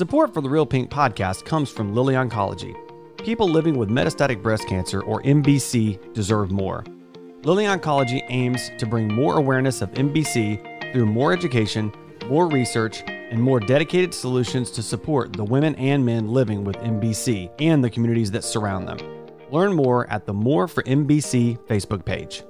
Support for the Real Pink podcast comes from Lilly Oncology. People living with metastatic breast cancer, or MBC, deserve more. Lilly Oncology aims to bring more awareness of MBC through more education, more research, and more dedicated solutions to support the women and men living with MBC and the communities that surround them. Learn more at the More for MBC Facebook page.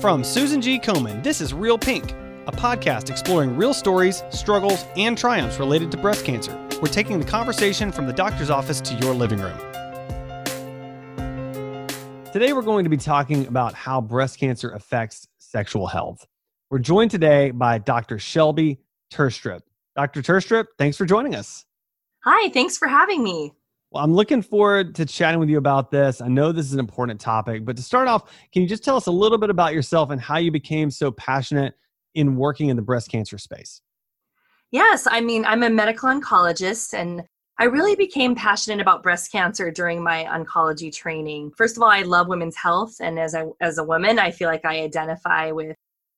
From Susan G. Komen, this is Real Pink, a podcast exploring real stories, struggles, and triumphs related to breast cancer. We're taking the conversation from the doctor's office to your living room. Today, we're going to be talking about how breast cancer affects sexual health. We're joined today by Dr. Shelby Terstriep. Dr. Terstriep, thanks for joining us. Hi, thanks for having me. Well, I'm looking forward to chatting with you about this. I know this is an important topic, but to start off, can you just tell us a little bit about yourself and how you became so passionate in working in the breast cancer space? Yes, I mean, I'm a medical oncologist and I really became passionate about breast cancer during my oncology training. First of all, I love women's health and as I as a woman, I feel like I identify with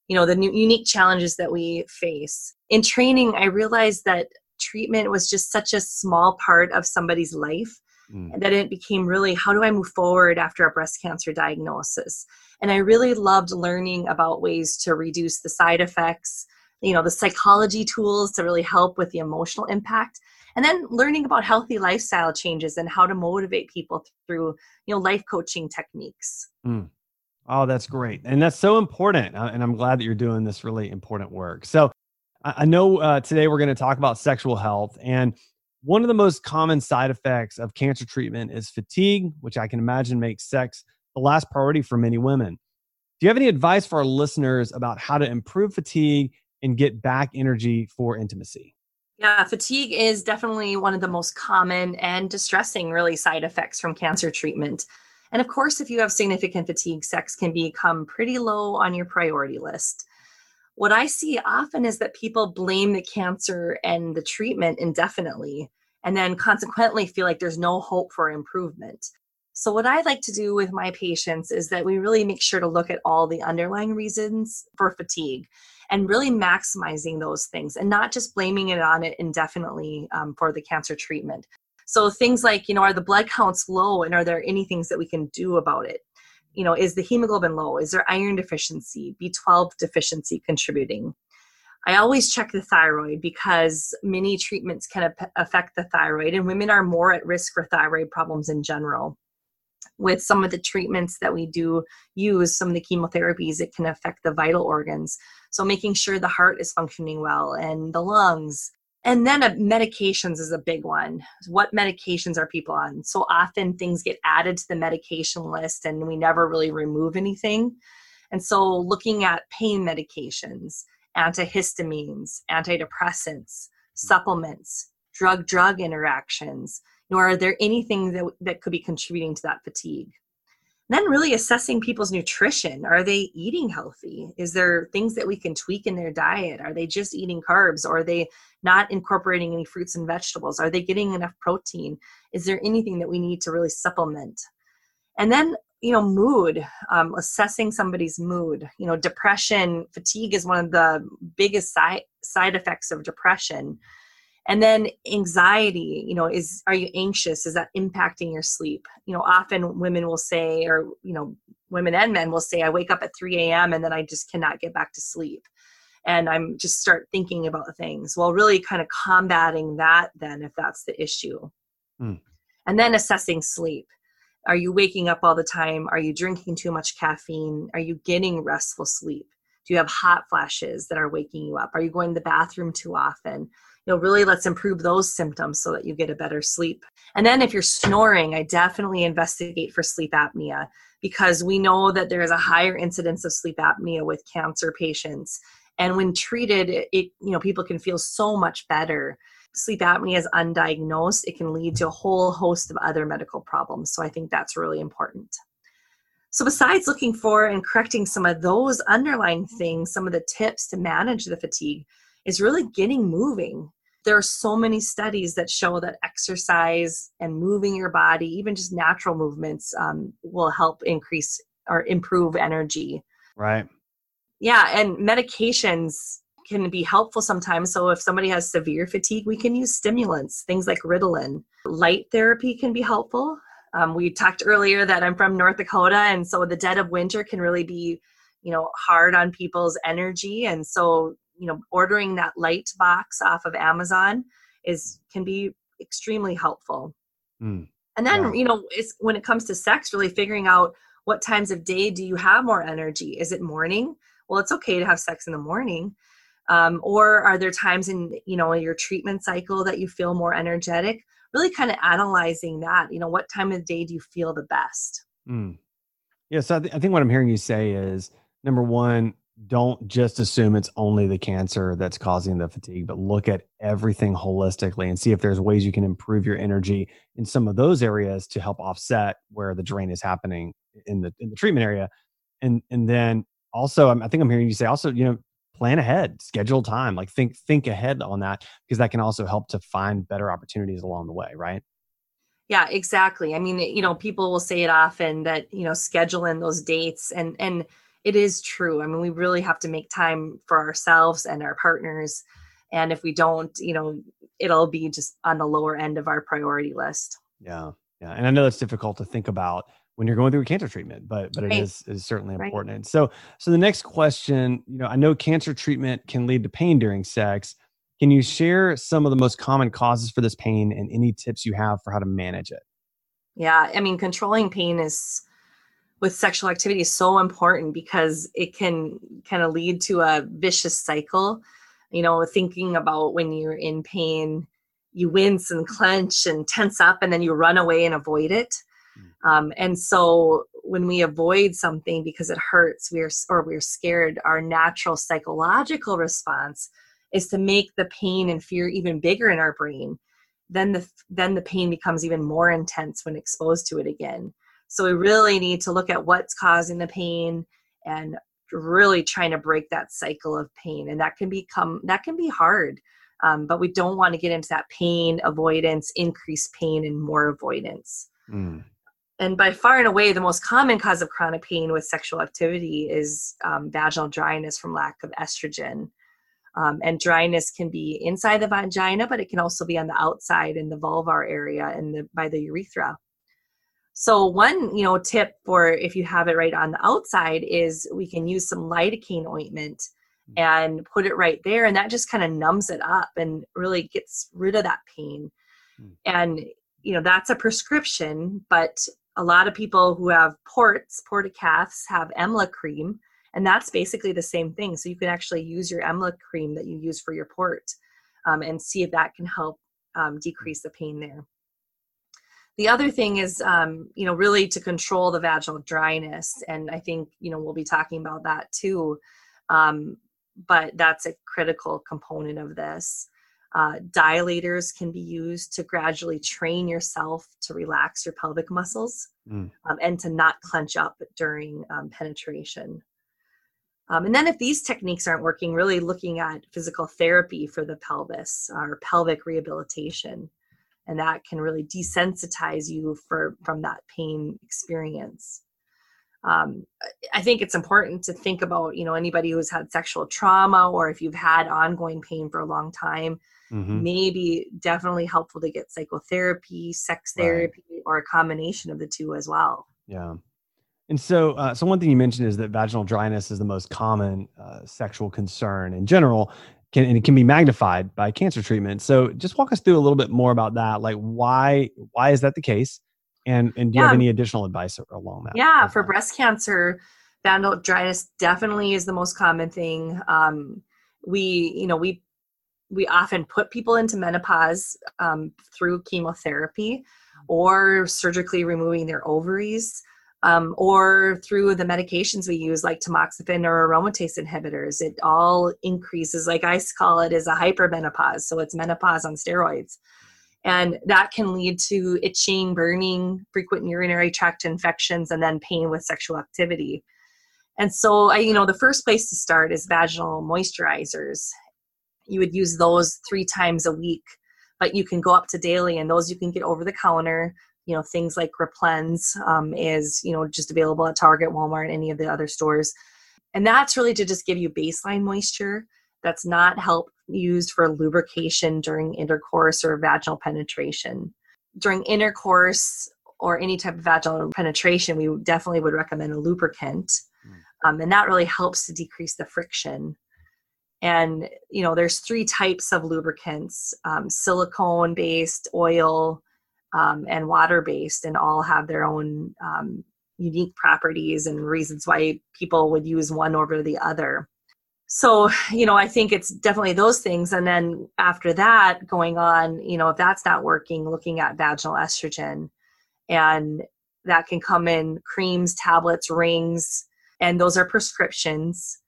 you know the unique challenges that we face. In training, I realized that treatment was just such a small part of somebody's life mm. and that it became really how do I move forward after a breast cancer diagnosis? And I really loved learning about ways to reduce the side effects, you know, the psychology tools to really help with the emotional impact. And then learning about healthy lifestyle changes and how to motivate people through, you know, life coaching techniques. Mm. Oh, that's great. And that's so important. Uh, and I'm glad that you're doing this really important work. So, I know uh, today we're going to talk about sexual health. And one of the most common side effects of cancer treatment is fatigue, which I can imagine makes sex the last priority for many women. Do you have any advice for our listeners about how to improve fatigue and get back energy for intimacy? Yeah, fatigue is definitely one of the most common and distressing, really, side effects from cancer treatment. And of course, if you have significant fatigue, sex can become pretty low on your priority list. What I see often is that people blame the cancer and the treatment indefinitely, and then consequently feel like there's no hope for improvement. So, what I like to do with my patients is that we really make sure to look at all the underlying reasons for fatigue and really maximizing those things and not just blaming it on it indefinitely um, for the cancer treatment. So, things like, you know, are the blood counts low and are there any things that we can do about it? you know, is the hemoglobin low? Is there iron deficiency, B12 deficiency contributing? I always check the thyroid because many treatments can affect the thyroid, and women are more at risk for thyroid problems in general. With some of the treatments that we do use, some of the chemotherapies, it can affect the vital organs. So, making sure the heart is functioning well and the lungs and then uh, medications is a big one. What medications are people on? So often things get added to the medication list and we never really remove anything. And so looking at pain medications, antihistamines, antidepressants, supplements, drug drug interactions, know, are there anything that, that could be contributing to that fatigue? then really assessing people's nutrition. Are they eating healthy? Is there things that we can tweak in their diet? Are they just eating carbs? Are they not incorporating any fruits and vegetables? Are they getting enough protein? Is there anything that we need to really supplement? And then you know mood um, assessing somebody's mood. You know depression fatigue is one of the biggest side side effects of depression and then anxiety you know is are you anxious? Is that impacting your sleep? You know often women will say or you know women and men will say i wake up at 3 a.m and then i just cannot get back to sleep. And i'm just start thinking about things. Well really kind of combating that then if that's the issue. Mm. and then assessing sleep. Are you waking up all the time? Are you drinking too much caffeine? Are you getting restful sleep? Do you have hot flashes that are waking you up? Are you going to the bathroom too often you know really let's improve those symptoms so that you get a better sleep. And then if you're snoring i definitely investigate for sleep apnea because we know that there is a higher incidence of sleep apnea with cancer patients. And when treated it you know people can feel so much better. Sleep apnea is undiagnosed. It can lead to a whole host of other medical problems. So i think that's really important. So besides looking for and correcting some of those underlying things some of the tips to manage the fatigue is really getting moving. There are so many studies that show that exercise and moving your body, even just natural movements, um, will help increase or improve energy. Right. Yeah, and medications can be helpful sometimes. So if somebody has severe fatigue, we can use stimulants, things like Ritalin. Light therapy can be helpful. Um, we talked earlier that I'm from North Dakota, and so the dead of winter can really be, you know, hard on people's energy. And so, you know, ordering that light box off of Amazon is can be extremely helpful. Mm. And then, yeah. you know, it's when it comes to sex, really figuring out what times of day do you have more energy? Is it morning? Well, it's okay to have sex in the morning. Um, or are there times in you know your treatment cycle that you feel more energetic? Really, kind of analyzing that. You know, what time of day do you feel the best? Mm. Yeah, so I, th- I think what I'm hearing you say is number one, don't just assume it's only the cancer that's causing the fatigue, but look at everything holistically and see if there's ways you can improve your energy in some of those areas to help offset where the drain is happening in the in the treatment area. And and then also, I think I'm hearing you say also, you know, plan ahead, schedule time, like think think ahead on that because that can also help to find better opportunities along the way, right? Yeah, exactly. I mean, you know, people will say it often that you know schedule in those dates and and it is true. I mean, we really have to make time for ourselves and our partners. And if we don't, you know, it'll be just on the lower end of our priority list. Yeah. Yeah. And I know that's difficult to think about when you're going through a cancer treatment, but but it right. is is certainly important. Right. And so so the next question, you know, I know cancer treatment can lead to pain during sex. Can you share some of the most common causes for this pain and any tips you have for how to manage it? Yeah, I mean, controlling pain is with sexual activity is so important because it can kind of lead to a vicious cycle. You know, thinking about when you're in pain, you wince and clench and tense up, and then you run away and avoid it. Hmm. Um, and so when we avoid something because it hurts, we're or we're scared, our natural psychological response is to make the pain and fear even bigger in our brain. Then the then the pain becomes even more intense when exposed to it again. So we really need to look at what's causing the pain and really trying to break that cycle of pain. And that can become that can be hard. Um, but we don't want to get into that pain avoidance, increased pain, and more avoidance. Mm. And by far and away, the most common cause of chronic pain with sexual activity is um, vaginal dryness from lack of estrogen. Um, and dryness can be inside the vagina, but it can also be on the outside in the vulvar area and the, by the urethra. So one, you know, tip for if you have it right on the outside is we can use some lidocaine ointment mm. and put it right there and that just kind of numbs it up and really gets rid of that pain. Mm. And you know, that's a prescription, but a lot of people who have ports, portacaths have EMLA cream and that's basically the same thing. So you can actually use your EMLA cream that you use for your port um, and see if that can help um, decrease the pain there. The other thing is, um, you know, really to control the vaginal dryness. And I think, you know, we'll be talking about that too. Um, but that's a critical component of this. Uh, dilators can be used to gradually train yourself to relax your pelvic muscles mm. um, and to not clench up during um, penetration. Um, and then, if these techniques aren't working, really looking at physical therapy for the pelvis or pelvic rehabilitation and that can really desensitize you for from that pain experience um, i think it's important to think about you know anybody who's had sexual trauma or if you've had ongoing pain for a long time mm-hmm. maybe definitely helpful to get psychotherapy sex therapy right. or a combination of the two as well yeah and so, uh, so one thing you mentioned is that vaginal dryness is the most common uh, sexual concern in general can and it can be magnified by cancer treatment. So just walk us through a little bit more about that. Like why why is that the case? And and do yeah. you have any additional advice along that? Yeah, for breast cancer, vaginal dryness definitely is the most common thing. Um, we you know we we often put people into menopause um, through chemotherapy or surgically removing their ovaries um, or through the medications we use like tamoxifen or aromatase inhibitors it all increases like i call it as a hypermenopause. So it's menopause on steroids. And that can lead to itching burning frequent urinary tract infections and then pain with sexual activity. And so I, you know the first place to start is vaginal moisturizers. You would use those three times a week but you can go up to daily and those you can get over the counter you know things like Replens um, is you know just available at Target, Walmart, and any of the other stores, and that's really to just give you baseline moisture. that's not help used for lubrication during intercourse or vaginal penetration. During intercourse or any type of vaginal penetration, we definitely would recommend a lubricant. Mm. Um, and that really helps to decrease the friction. And, you know, there's three types of lubricants um, silicone based, oil, um, and water based, and all have their own um, unique properties and reasons why people would use one over the other. So you know i think it's definitely those things. And then after that going on you know if that's not working looking at vaginal estrogen. And that can come in creams tablets rings and those are prescriptions.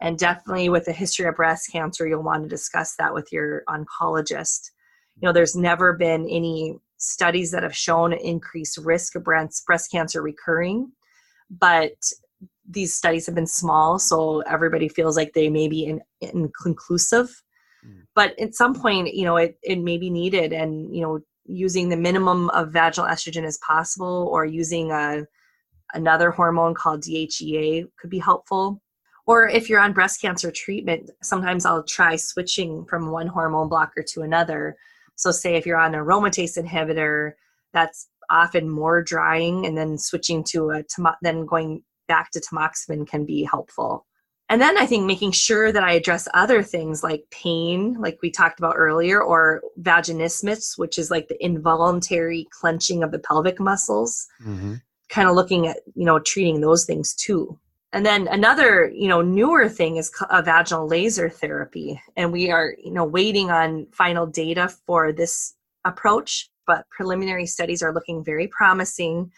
And definitely with a history of breast cancer you'll want to discuss that with your oncologist. You know there's never been any studies that have shown increased risk of breast, breast cancer recurring but these studies have been small, so everybody feels like they may be in, inconclusive. Mm. But at some point, you know, it, it may be needed, and you know, using the minimum of vaginal estrogen as possible, or using a another hormone called DHEA could be helpful. Or if you're on breast cancer treatment, sometimes I'll try switching from one hormone blocker to another. So, say if you're on an aromatase inhibitor, that's often more drying, and then switching to a then going back to tamoxifen can be helpful. And then I think making sure that I address other things like pain, like we talked about earlier, or vaginismus, which is like the involuntary clenching of the pelvic muscles. Mm-hmm. Kind of looking at, you know, treating those things too. And then another, you know, newer thing is a vaginal laser therapy. And we are, you know, waiting on final data for this approach, but preliminary studies are looking very promising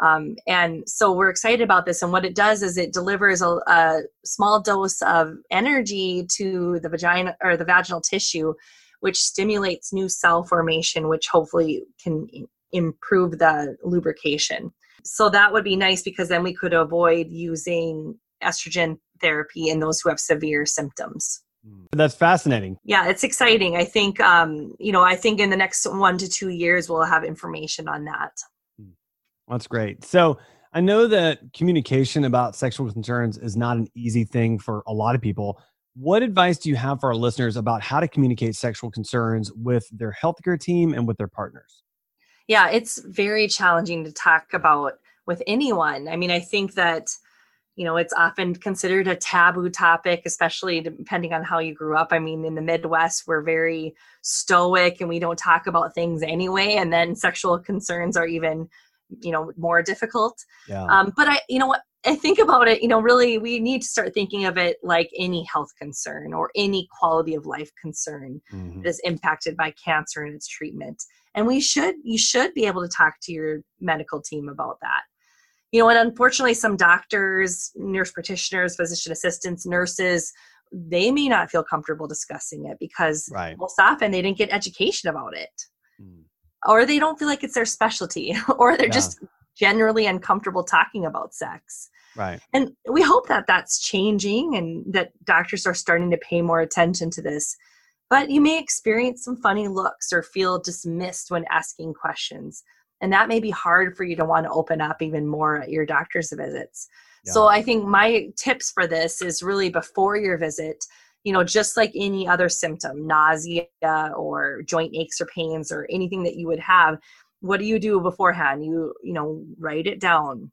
um, and so we're excited about this. And what it does is it delivers a, a, small dose of energy to the vagina or the vaginal tissue, which stimulates new cell formation, which hopefully can improve the lubrication. So that would be nice because then we could avoid using estrogen therapy in those who have severe symptoms. Hmm. That's fascinating. Yeah, it's exciting. I think, um, you know, I think in the next one to two years, we'll have information on that. That's great. So I know that communication about sexual concerns is not an easy thing for a lot of people. What advice do you have for our listeners about how to communicate sexual concerns with their healthcare team and with their partners? Yeah, it's very challenging to talk about with anyone. I mean, I think that you know it's often considered a taboo topic especially depending on how you grew up i mean in the midwest we're very stoic and we don't talk about things anyway and then sexual concerns are even you know more difficult yeah. um, but i you know what i think about it you know really we need to start thinking of it like any health concern or any quality of life concern mm-hmm. that is impacted by cancer and its treatment and we should you should be able to talk to your medical team about that. You know and unfortunately some doctors nurse practitioners physician assistants nurses they may not feel comfortable discussing it because right. most often they didn't get education about it. Mm or they don't feel like it's their specialty or they're yeah. just generally uncomfortable talking about sex. Right. And we hope that that's changing and that doctors are starting to pay more attention to this but you may experience some funny looks or feel dismissed when asking questions and that may be hard for you to want to open up even more at your doctor's visits yeah. so i think my tips for this is really before your visit you know, just like any other symptom, nausea or joint aches or pains or anything that you would have, what do you do beforehand? You, you know, write it down.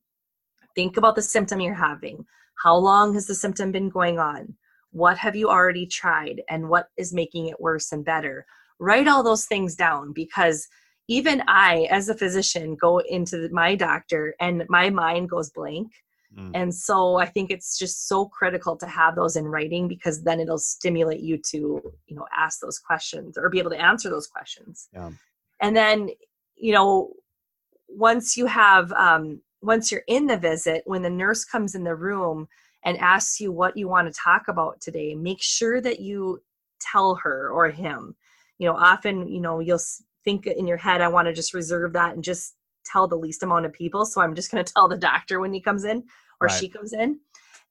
Think about the symptom you're having. How long has the symptom been going on? What have you already tried and what is making it worse and better? Write all those things down because even I, as a physician, go into my doctor and my mind goes blank Mm. And so I think it's just so critical to have those in writing because then it'll stimulate you to, you know, ask those questions or be able to answer those questions. Yeah. And then, you know, once you have um once you're in the visit, when the nurse comes in the room and asks you what you want to talk about today, make sure that you tell her or him. You know, often, you know, you'll think in your head, I want to just reserve that and just tell the least amount of people. So I'm just going to tell the doctor when he comes in or right. she comes in.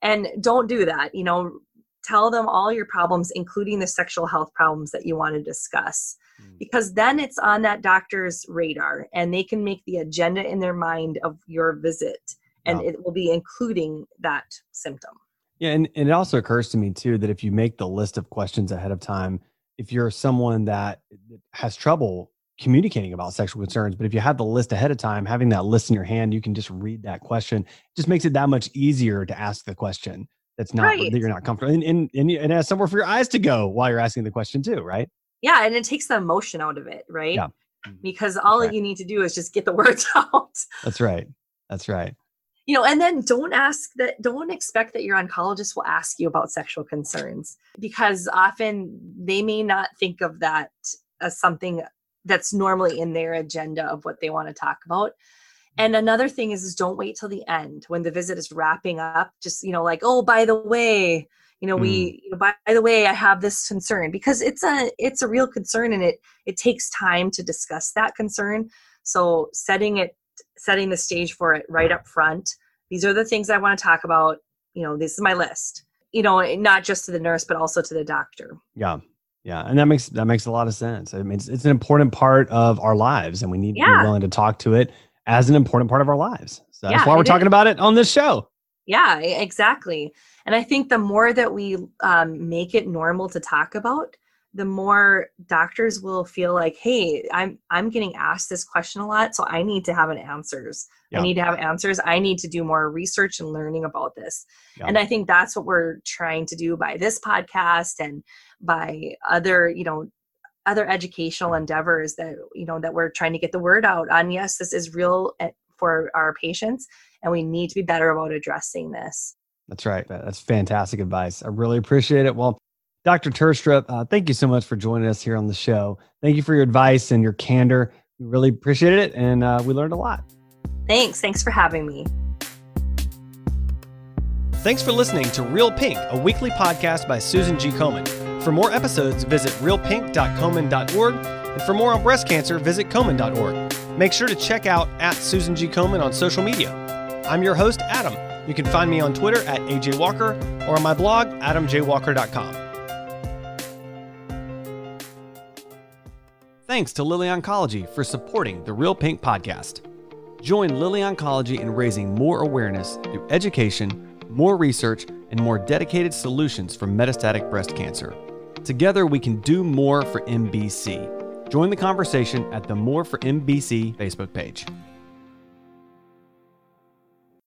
And don't do that. You know, tell them all your problems, including the sexual health problems that you want to discuss. Mm. Because then it's on that doctor's radar and they can make the agenda in their mind of your visit and it will be including that symptom. Yeah, and, and it also occurs to me too that if you make the list of questions ahead of time, if you're someone that has trouble communicating about sexual concerns, but if you have the list ahead of time, having that list in your hand, you can just read that question. It just makes it that much easier to ask the question that's not right. that you're not comfortable and, and, and, and has somewhere for your eyes to go while you're asking the question too, right? Yeah, and it takes the emotion out of it, right? Yeah. Mm-hmm. Because all right. you need to do is just get the words out. That's right. That's right you know and then don't ask that don't expect that your oncologist will ask you about sexual concerns because often they may not think of that as something that's normally in their agenda of what they want to talk about. And another thing is, is don't wait till the end when the visit is wrapping up. Just you know like oh by the way you know mm. we you know, by, by the way i have this concern because it's a it's a real concern and it it takes time to discuss that concern. So setting it setting the stage for it right up front. These are the things I want to talk about. You know, this is my list. You know, not just to the nurse, but also to the doctor. Yeah. Yeah, and that makes that makes a lot of sense. I mean, it's, it's an important part of our lives, and we need yeah. to be willing to talk to it as an important part of our lives. So that's yeah, why we're talking is. about it on this show. Yeah, exactly. And I think the more that we um, make it normal to talk about, the more doctors will feel like hey i'm i'm getting asked this question a lot so i need to have an answers. Yeah. i need to have answers. I need to do more research and learning about this. Yeah. and i think that's what we're trying to do by this podcast and by other you know other educational endeavors that you know that we're trying to get the word out on. Yes this is real eh, for our patients and we need to be better about addressing this. That's right. That's fantastic advice. I really appreciate it. Well Dr. Terstriep, uh, thank you so much for joining us here on the show. Thank you for your advice and your candor. We really appreciated it, and uh, we learned a lot. Thanks. Thanks for having me. Thanks for listening to Real Pink, a weekly podcast by Susan G. Komen. For more episodes, visit realpink.komen.org. And for more on breast cancer, visit komen.org. Make sure to check out at Susan G. Komen on social media. I'm your host, Adam. You can find me on Twitter at AJ Walker or on my blog, adamjwalker.com. Thanks to Lilly Oncology for supporting the Real Pink podcast. Join Lilly Oncology in raising more awareness through education, more research, and more dedicated solutions for metastatic breast cancer. Together, we can do more for MBC. Join the conversation at the More for MBC Facebook page.